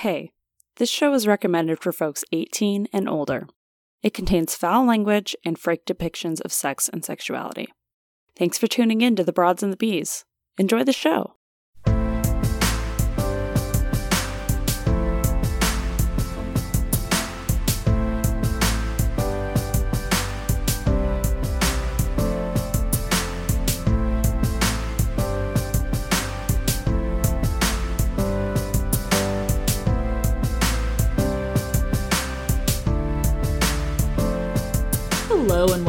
Hey, this show is recommended for folks 18 and older. It contains foul language and frank depictions of sex and sexuality. Thanks for tuning in to The Broads and the Bees. Enjoy the show.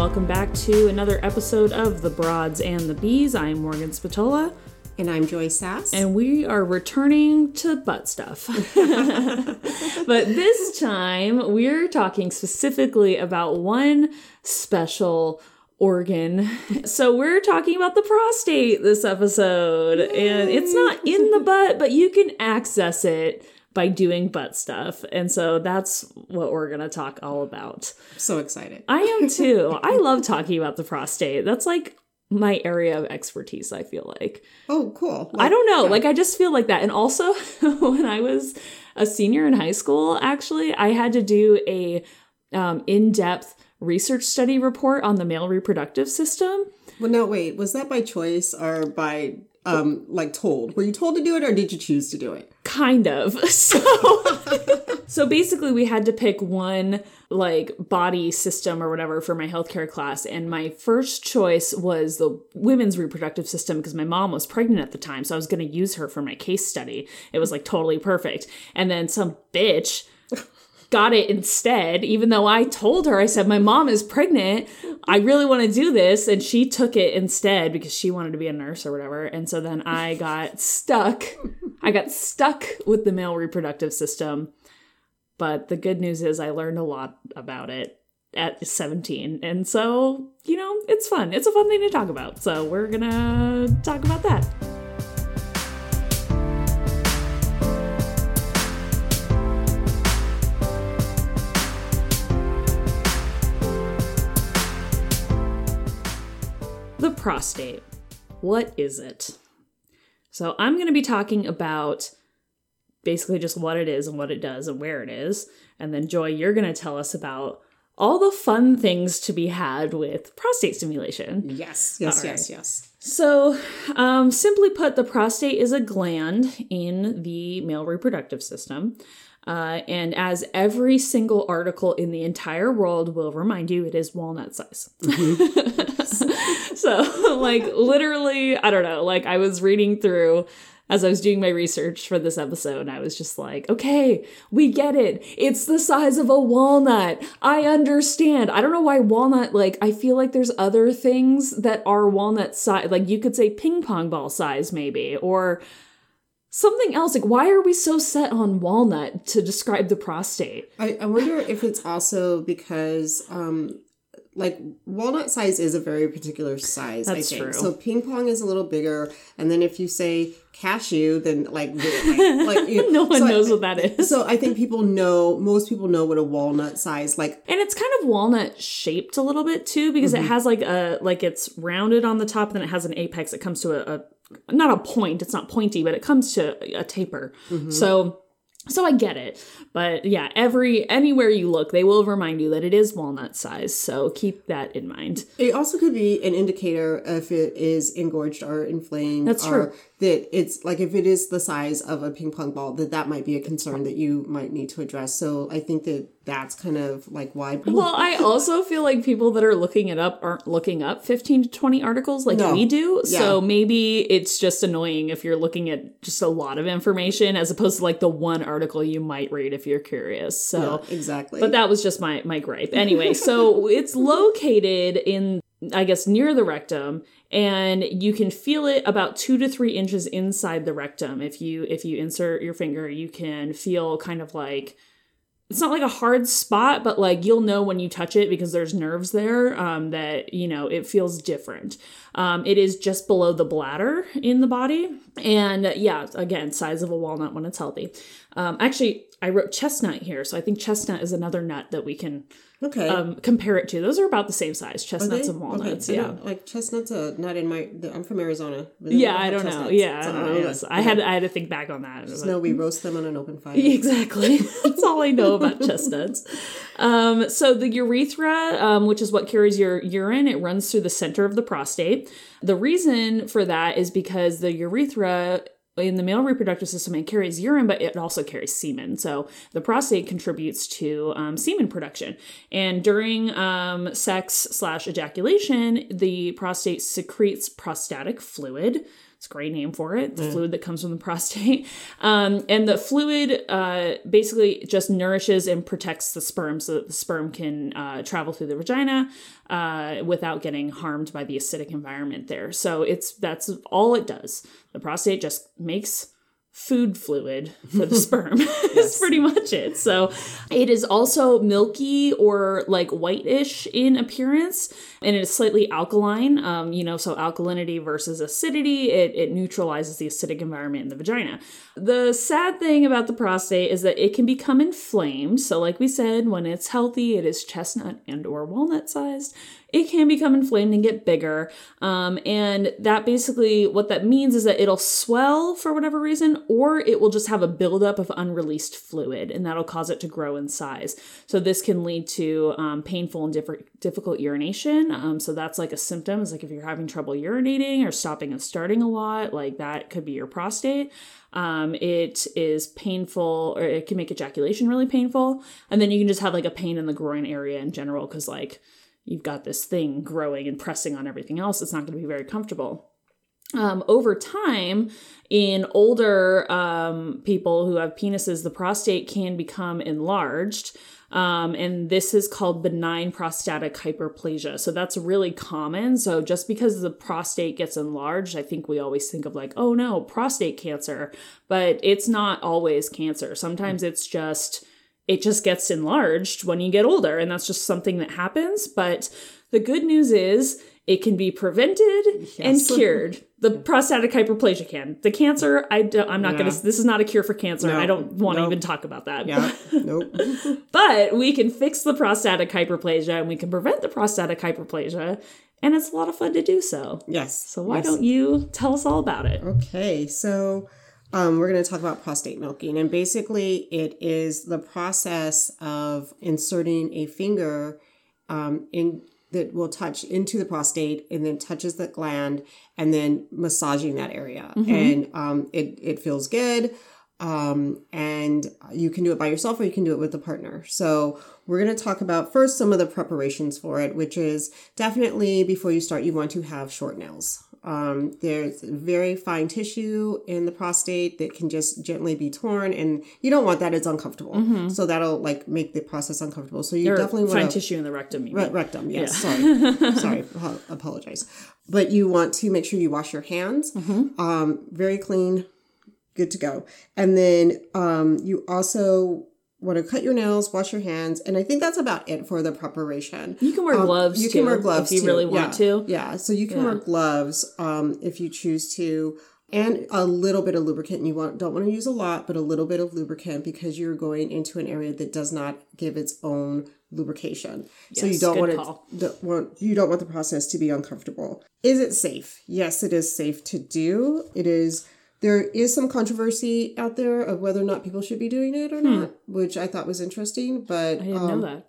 Welcome back to another episode of The Broads and the Bees. I'm Morgan Spatola, And I'm Joye Sass. and we are returning to butt stuff. but this time, we're talking specifically about one special organ. So, we're talking about the prostate this episode, and it's not in the butt, but you can access it by doing butt stuff. And so that's what we're going to talk all about. so excited. I am too. I love talking about the prostate. That's like my area of expertise, I feel like. Oh, cool. I don't know. Like, I just feel like that. And also, when I was a senior in high school, actually, I had to do a um, in depth research study report on the male reproductive system. Well, no, wait. Was that by choice or by, um, like told? Were you told to do it or did you choose to do it? kind of so so basically we had to pick one like body system or whatever for my healthcare class and my first choice was the women's reproductive system because my mom was pregnant at the time so i was going to use her for my case study it was like totally perfect and then some bitch got it instead, even though I told her, I said, My mom is pregnant. I really want to do this. And she took it instead because she wanted to be a nurse or whatever. And so then I got stuck. I got stuck with the male reproductive system. But the good news is I learned a lot about it at 17. And so, you know, it's fun. It's a fun thing to talk about. So we're going to talk about that. Prostate. What is it? So, I'm going to be talking about basically just what it is and what it does and where it is. And then, Joye, you're going to tell us about all the fun things to be had with prostate stimulation. Yes, yes, All yes, yes. So, um, simply put, the prostate is a gland in the male reproductive system. Uh, and as every single article in the entire world will remind you, it is walnut size. so, like, literally, I don't know, like, I was reading through as I was doing my research for this episode, I was just like, okay, we get it. It's the size of a walnut. I understand. I don't know why walnut, like, I feel like there's other things that are walnut size. Like, you could say ping pong ball size, maybe, or something else. Like, why are we so set on walnut to describe the prostate? I, I wonder if it's also because, um, like walnut size is a very particular size. That's I think. true. So ping pong is a little bigger, and then if you say cashew, then like like, like you, No one so I- knows what that is. So I think people know. Most people know what a walnut size like. And it's kind of walnut shaped a little bit too, because it has like a like it's rounded on the top, and then it has an apex. It comes to a, a not a point. It's not pointy, but it comes to a taper. Mm-hmm. So so I get it. But yeah, every anywhere you look, they will remind you that it is walnut size. So keep that in mind. It also could be an indicator if it is engorged or inflamed. That's or true. That it's like if it is the size of a ping pong ball, that that might be a concern that you might need to address. So I think that that's kind of like why. Well, I also feel like people that are looking it up aren't looking up 15 to 20 articles like No. we do. So maybe it's just annoying if you're looking at just a lot of information as opposed to like the one article you might read if you're curious. So exactly. but that was just my my gripe. Anyway, so it's located in I guess near the rectum and you can feel it about 2 to 3 inches inside the rectum. If you if you insert your finger, you can feel kind of like it's not like a hard spot, but like you'll know when you touch it because there's nerves there um, that you know it feels different. Um, it is just below the bladder in the body. And yeah, again, size of a walnut when it's healthy. Um, actually, I wrote chestnut here. So I think chestnut is another nut that we can Okay. um, compare it to. Those are about the same size, chestnuts and walnuts. Okay, Yeah. Like chestnuts are not in my. the- I'm from Arizona. Yeah, I don't know. Yeah, so I, don't know. Yes. I had I had to think back on that. No, we roast them on an open fire. Exactly. That's all I know about chestnuts. Um, so the urethra, um, which is what carries your urine, it runs through the center of the prostate. The reason for that is because the urethra in the male reproductive system it carries urine but it also carries semen. So the prostate contributes to um, semen production. And during um, sex slash ejaculation the prostate secretes prostatic fluid it's a great name for it the fluid that comes from the prostate. Um, and the fluid uh, basically just nourishes and protects the sperm so that the sperm can uh, travel through the vagina uh, without getting harmed by the acidic environment there. So it's that's all it does. The prostate just makes food fluid for the sperm. That's pretty much it. So it is also milky or like whitish in appearance, and it is slightly alkaline. Um, you know, so alkalinity versus acidity, it, it neutralizes the acidic environment in the vagina. The sad thing about the prostate is that it can become inflamed. So, like we said, when it's healthy, it is chestnut and or walnut sized it can become inflamed and get bigger. Um, and that basically, what that means is that it'll swell for whatever reason, or it will just have a buildup of unreleased fluid, and that'll cause it to grow in size. So this can lead to um, painful and diff- difficult urination. Um, so that's like a symptom. Is like if you're having trouble urinating or stopping and starting a lot, like that could be your prostate. Um, it is painful, or it can make ejaculation really painful, and then you can just have like a pain in the groin area in general, because like you've got this thing growing and pressing on everything else, it's not going to be very comfortable. Um, over time, in older um, people who have penises, the prostate can become enlarged. Um, and this is called benign prostatic hyperplasia. So that's really common. So just because the prostate gets enlarged, I think we always think of like, oh no, prostate cancer, but it's not always cancer. Sometimes it's just it just gets enlarged when you get older and that's just something that happens but the good news is it can be prevented and cured the prostatic hyperplasia can the cancer i don't, i'm not Yeah. gonna this is not a cure for cancer No. i don't want to Nope. even talk about that Yeah. nope. but we can fix the prostatic hyperplasia and we can prevent the prostatic hyperplasia and it's a lot of fun to do so Yes. so why yes. don't you tell us all about it Okay, so um, we're going to talk about prostate milking, and basically, it is the process of inserting a finger um, in that will touch into the prostate and then touches the gland, and then massaging that area, and um, it it feels good. Um, and you can do it by yourself or you can do it with a partner. So, we're going to talk about first some of the preparations for it, which is definitely before you start, you want to have short nails. Um, there's very fine tissue in the prostate that can just gently be torn, and you don't want that. It's uncomfortable. So, that'll like make the process uncomfortable. So, you or definitely fine want to. tissue in the rectum you Re- rectum, yes. Sorry. Sorry. Apologize. But you want to make sure you wash your hands. Um, very clean, good to go. And then um, you also want to cut your nails, wash your hands, and I think that's about it for the preparation. you can wear Um, gloves You too, can wear gloves if you too. really want yeah. to Yeah, so you can Yeah. wear gloves um, if you choose to, and a little bit of lubricant. You want don't want to use a lot, but a little bit of lubricant because you're going into an area that does not give its own lubrication. so you don't want call. it don't want you don't want the process to be uncomfortable. Is it safe? Yes, it is safe to do. It is. There is some controversy out there of whether or not people should be doing it or not, which I thought was interesting. But Hmm. I didn't um, know that.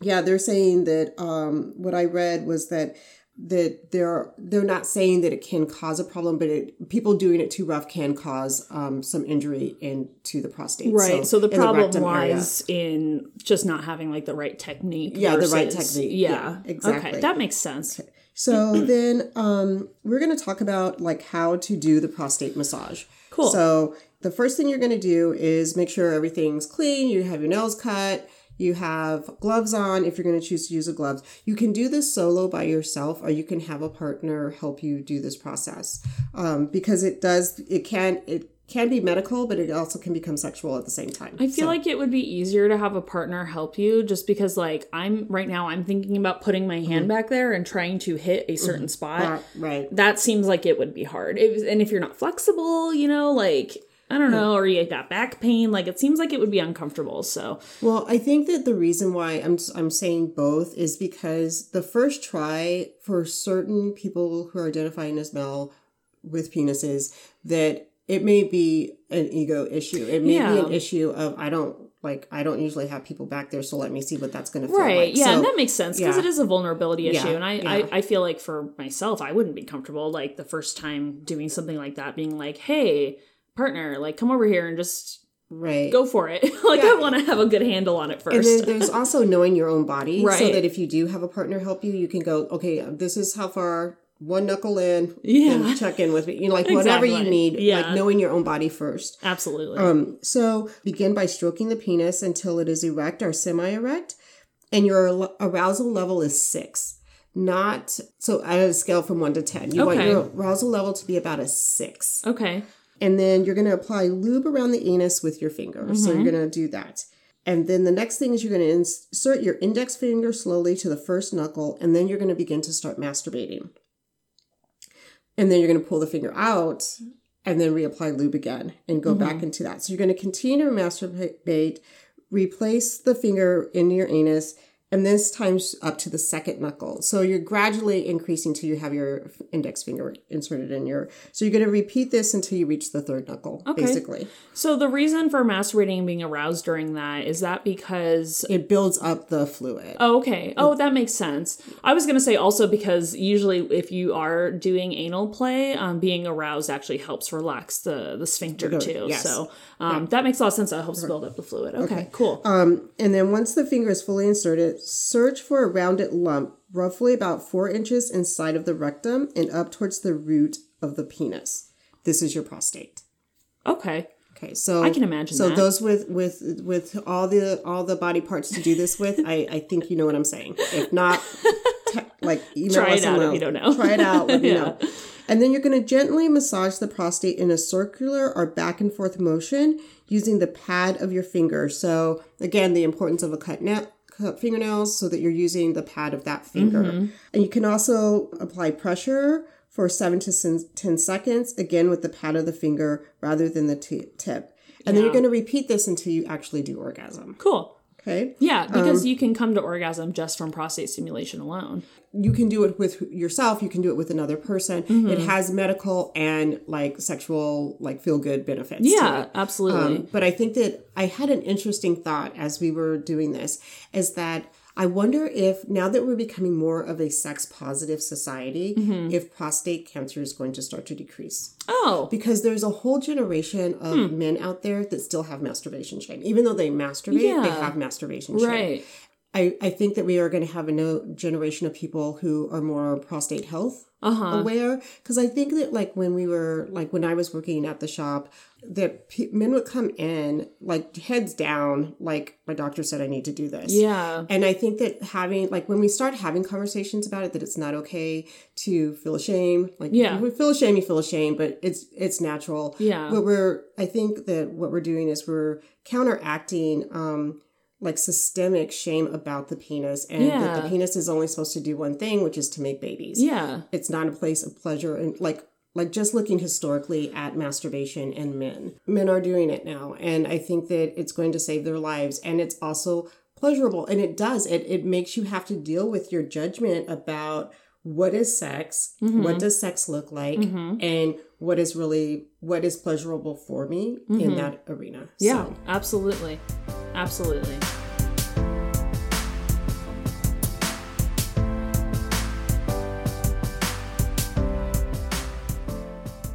yeah, they're saying that um, what I read was that that they're they're not saying that it can cause a problem, but it, people doing it too rough can cause um, some injury into the prostate. Right. So, the in problem area. lies in just not having like the right technique. Yeah, the right technique. Yeah. Yeah, exactly. Okay, that makes sense. So then um, we're going to talk about like how to do the prostate massage. Cool. So the first thing you're going to do is make sure everything's clean. You have your nails cut. You have gloves on if you're going to choose to use a gloves. You can do this solo by yourself, or you can have a partner help you do this process um, because it does. It can. It can be medical, but it also can become sexual at the same time. I feel like it would be easier to have a partner help you just because like I'm right now I'm thinking about putting my hand Mm-hmm. back there and trying to hit a certain spot. Uh, right. That seems like it would be hard. It and if you're not flexible, you know, like I don't know, or you got back pain, like it seems like it would be uncomfortable. So, Well, I think that the reason why I'm I'm saying both is because the first try for certain people who are identifying as male with penises that it may be an ego issue. It may be an issue of I don't like I don't usually have people back there, so let me see what that's going to feel right. like. Yeah. So- and that makes sense because yeah. it is a vulnerability issue. Yeah, And I, yeah. I, I feel like for myself, I wouldn't be comfortable like the first time doing something like that, being like, hey, partner, like come over here and just right. go for it. like Yeah. I want to have a good handle on it And first. then there's also knowing your own body, so that if you do have a partner help you, you can go, okay, this is how far one knuckle in, Yeah. and check in with me. You know, like whatever you need, Yeah. like knowing your own body first. Absolutely. Um, so begin by stroking the penis until it is erect or semi-erect, and your arousal level is six. Not so at a scale from one to ten. You want your arousal level to be about a six. okay. And then you're going to apply lube around the anus with your finger. So Mm-hmm. you're going to do that. And then the next thing is you're going to insert your index finger slowly to the first knuckle, and then you're going to begin to start masturbating. And then you're going to pull the finger out and then reapply lube again and go Mm-hmm. back into that. So you're going to continue to masturbate, replace the finger in your anus, and this time's up to the second knuckle. So you're gradually increasing till you have your index finger inserted in your. So you're going to repeat this until you reach the third knuckle, Okay. basically. So the reason for masturbating and being aroused during that is that because It builds up the fluid. Oh, okay. Oh, that makes sense. I was gonna say also because usually if you are doing anal play, um, being aroused actually helps relax the the sphincter Good, too. yes. So um, that makes a lot of sense. That helps build up the fluid. Okay, cool. Um, and then once the finger is fully inserted, search for a rounded lump, roughly about four inches inside of the rectum and up towards the root of the penis. This is your prostate. okay. Okay, so I can imagine So that. those with with with all the all the body parts to do this with, I I think you know what I'm saying. If not, te- like email Try us it out if you don't know. Try it out. Let me Yeah. know. And then you're going to gently massage the prostate in a circular or back and forth motion using the pad of your finger. So again, the importance of a cut net. Fingernails so that you're using the pad of that finger. Mm-hmm. And you can also apply pressure for seven to 10 seconds, again with the pad of the finger rather than the t- tip. And then you're going to repeat this until you actually do orgasm. Cool. Okay. Yeah, because Um, you can come to orgasm just from prostate stimulation alone. You can do it with yourself, you can do it with another person. Mm-hmm. It has medical and like sexual, like feel good benefits. to Yeah, absolutely. Um, but I think that I had an interesting thought as we were doing this is that I wonder if now that we're becoming more of a sex positive society, Mm-hmm. if prostate cancer is going to start to decrease. oh, Because there's a whole generation of Hmm. men out there that still have masturbation shame. Even though they masturbate, they Yeah. have masturbation shame. right. I, I think that we are going to have a generation of people who are more prostate health Uh huh. aware because I think that like when we were like when I was working at the shop that p- men would come in like heads down like my doctor said I need to do this Yeah. and I think that having like when we start having conversations about it that it's not okay to feel ashamed like Yeah. if you feel ashamed you feel ashamed but it's it's natural Yeah. but we're I think that what we're doing is we're counteracting um like systemic shame about the penis and that the penis is only supposed to do one thing which is to make babies. Yeah. it's not a place of pleasure and like like just looking historically at masturbation and men. Men are doing it now and i think that it's going to save their lives and it's also pleasurable and it does. It, it makes you have to deal with your judgment about what is sex what mm-hmm. does sex look like mm-hmm. and what is really what is pleasurable for me in mm-hmm. that arena Yeah. So, Absolutely. Absolutely.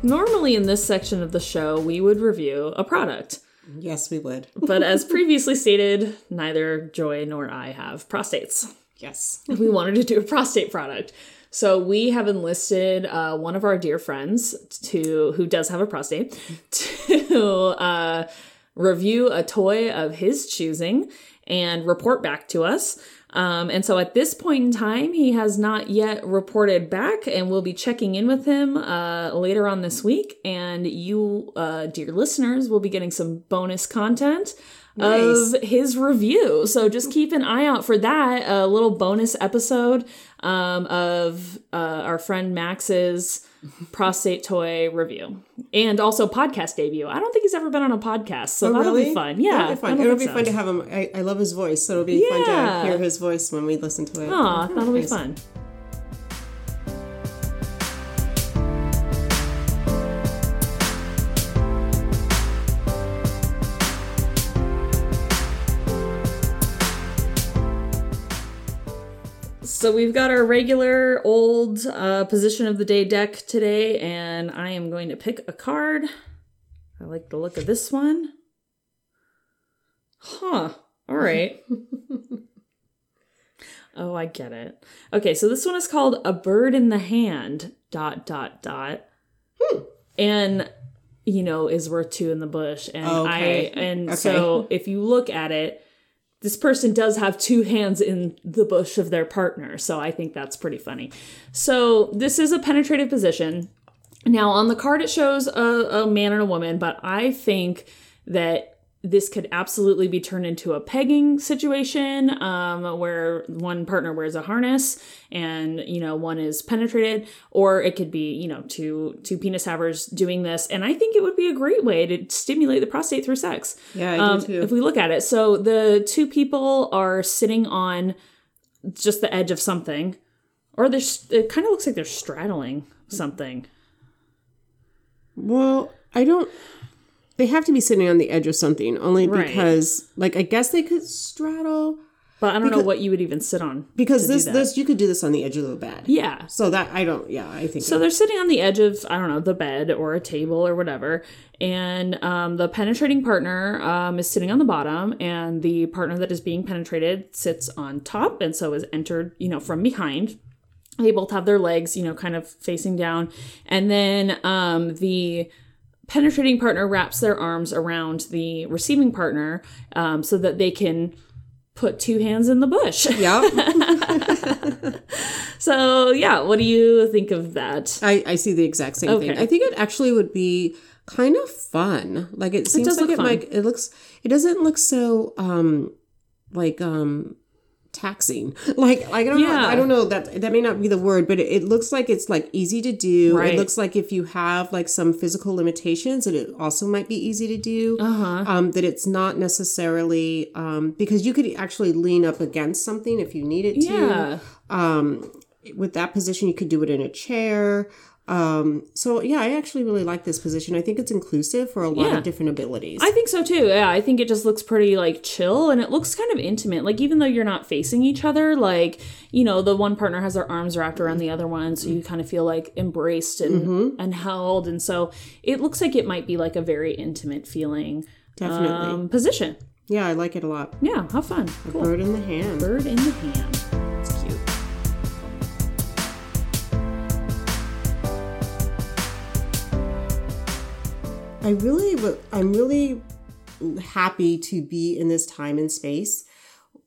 Normally, in this section of the show, we would review a product. yes we would But as previously stated, neither Joye nor I have prostates. Yes we wanted to do a prostate product. So we have enlisted uh, one of our dear friends to who does have a prostate to uh, review a toy of his choosing and report back to us. Um, and so at this point in time, he has not yet reported back, and we'll be checking in with him uh, later on this week. And you, uh, dear listeners, will be getting some bonus content Nice. of his review. So just keep an eye out for that. A little bonus episode um, of uh, our friend Max's prostate toy review and also podcast debut. I don't think he's ever been on a podcast, so Oh, that'll really? be fun. Yeah, That'll be fun. It'll be so. fun to have him. I, I love his voice, so it'll be fun to hear his voice when we listen to it. Aw, that'll be Nice. fun. So we've got our regular old uh, position of the day deck today, and I am going to pick a card. I like the look of this one. Huh. All right. oh, I get it. Okay, so this one is called A Bird in the Hand, dot, dot, dot. And, you know, is worth two in the bush. And Okay. I, and Okay. so if you look at it, this person does have two hands in the bush of their partner. So I think that's pretty funny. So this is a penetrative position. Now, on the card, it shows a, a man and a woman, but I think that this could absolutely be turned into a pegging situation um, where one partner wears a harness and you know one is penetrated or it could be you know two two penis havers doing this and i think it would be a great way to stimulate the prostate through sex Yeah, I um, do too. if we look at it so the two people are sitting on just the edge of something or they're it kind of looks like they're straddling something Well, I don't. They have to be sitting on the edge of something, only Right. because, like, I guess they could straddle but i don't know what you would even sit on because this this you could do this on the edge of the bed. yeah So that I don't. Yeah, I think. So they're sitting on the edge of I don't know the bed or a table or whatever, and um, the penetrating partner um, is sitting on the bottom, and the partner that is being penetrated sits on top, and so is entered you know from behind. They both have their legs you know kind of facing down, and then um, the penetrating partner wraps their arms around the receiving partner um, so that they can put two hands in the bush. yeah, so yeah, what do you think of that? I, I see the exact same thing. I think it actually would be kind of fun. Like it seems does like it fun. might. It looks. It doesn't look so um like um taxing. Like I don't know. I don't know that that may not be the word, but it, it looks like it's like easy to do. Right. It looks like if you have like some physical limitations, that it also might be easy to do. Uh-huh. Um, that it's not necessarily um, because you could actually lean up against something if you needed to Yeah. um with that position you could do it in a chair um so yeah i actually really like this position i think it's inclusive for a lot Yeah. of different abilities I think so too. Yeah, I think it just looks pretty like chill and it looks kind of intimate. Like even though you're not facing each other, like, you know, the one partner has their arms wrapped around the other one, so you kind of feel like embraced and and held. And so it looks like it might be like a very intimate feeling definitely um, position. yeah i like it a lot Yeah, how fun. Cool. bird in the hand Bird in the hand. I really w- i'm really happy to be in this time and space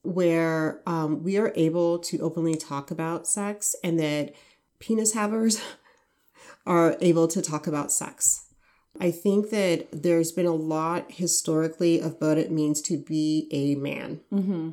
where um, we are able to openly talk about sex and that penis havers are able to talk about sex. I think that there's been a lot historically of what it means to be a man. Mm-hmm.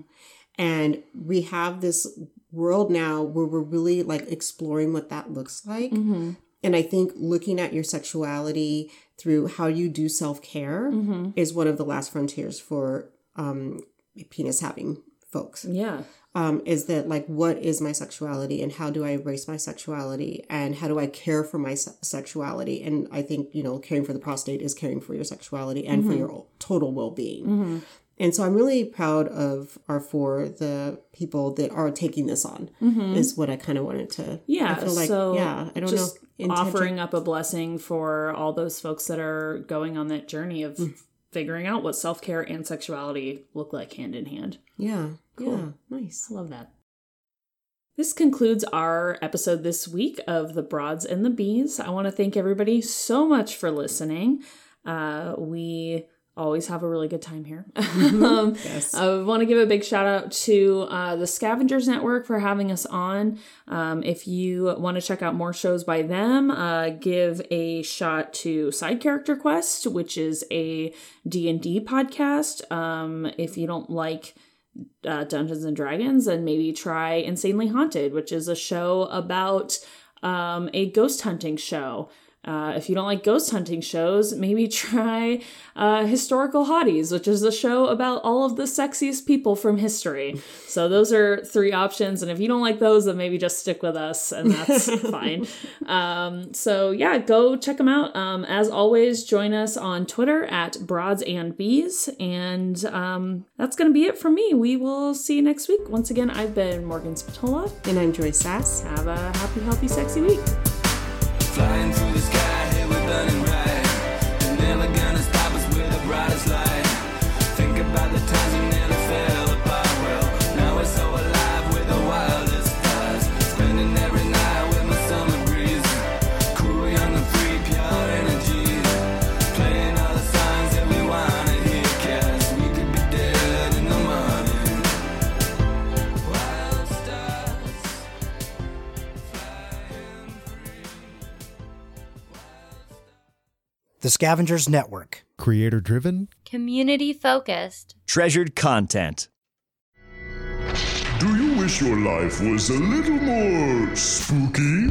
And we have this world now where we're really like exploring what that looks like. Mm-hmm. And I think looking at your sexuality through how you do self care Mm-hmm. is one of the last frontiers for um, penis having folks. Yeah. Um, is that like what is my sexuality and how do I embrace my sexuality and how do I care for my se- sexuality? And I think you know caring for the prostate is caring for your sexuality and for your total well being. And so I'm really proud of our for the people that are taking this on. Is what I kind of wanted to. Yeah. I feel like so yeah. I don't know. intention- offering up a blessing for all those folks that are going on that journey of Mm. figuring out what self care and sexuality look like hand in hand. Yeah. Cool. Yeah. Nice. I love that. This concludes our episode this week of The Broads and the Bees. I want to thank everybody so much for listening. Uh, we always have a really good time here. um, Yes. I want to give a big shout out to uh, the Scavengers Network for having us on. Um, if you want to check out more shows by them, uh, give a shot to Side Character Quest, which is a D&D podcast. Um, if you don't like uh, Dungeons and Dragons, then maybe try Insanely Haunted, which is a show about um, a ghost hunting show. Uh, if you don't like ghost hunting shows, maybe try uh, Historical Hotties, which is a show about all of the sexiest people from history. So those are three options, and if you don't like those, then maybe just stick with us, and that's fine. Um, so yeah, go check them out. Um, as always, join us on Twitter at Broads and Bees, and um, that's gonna be it from me. We will see you next week. Once again, I've been Morgan Spatola. And I'm Joye Sass. Have a happy, healthy, sexy week. The Scavengers Network. Creator driven? Community focused. Treasured content. Do you wish your life was a little more spooky?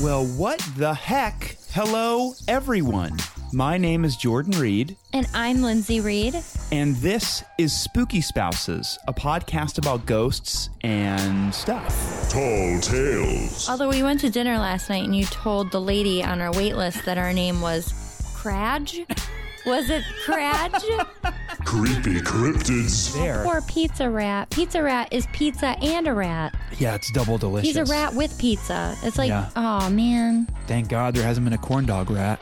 Well, what the heck? Hello, everyone. My name is Jordan Reed, And I'm Lindsay Reed. and this is Spooky Spouses, a podcast about ghosts and stuff. Tall tales. Although we went to dinner last night and you told the lady on our wait list that our name was Cradge. Was it Cradge? Creepy cryptids. There. or Pizza Rat? Pizza Rat is pizza and a rat. Yeah, it's double delicious. He's a rat with pizza. It's like, Yeah. oh man, Thank God there hasn't been a corn dog rat.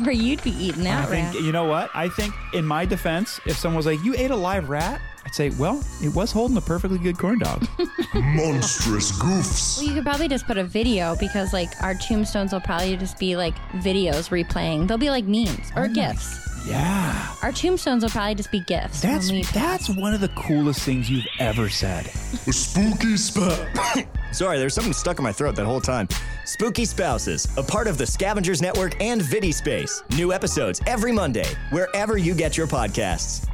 or you'd be eating I that rat. think, you know what? I think, in my defense, if someone was like, You ate a live rat? I'd say, Well, it was holding a perfectly good corn dog. Monstrous goofs. Well, you could probably just put a video because like our tombstones will probably just be like videos replaying. They'll be like memes or oh gifs. yeah. Our tombstones will probably just be gifts. That's when that's one of the coolest things you've ever said. A spooky spot. Sorry, there's something stuck in my throat that whole time. Spooky Spouses, a part of the Scavengers Network and Vidi Space. New episodes every Monday, wherever you get your podcasts.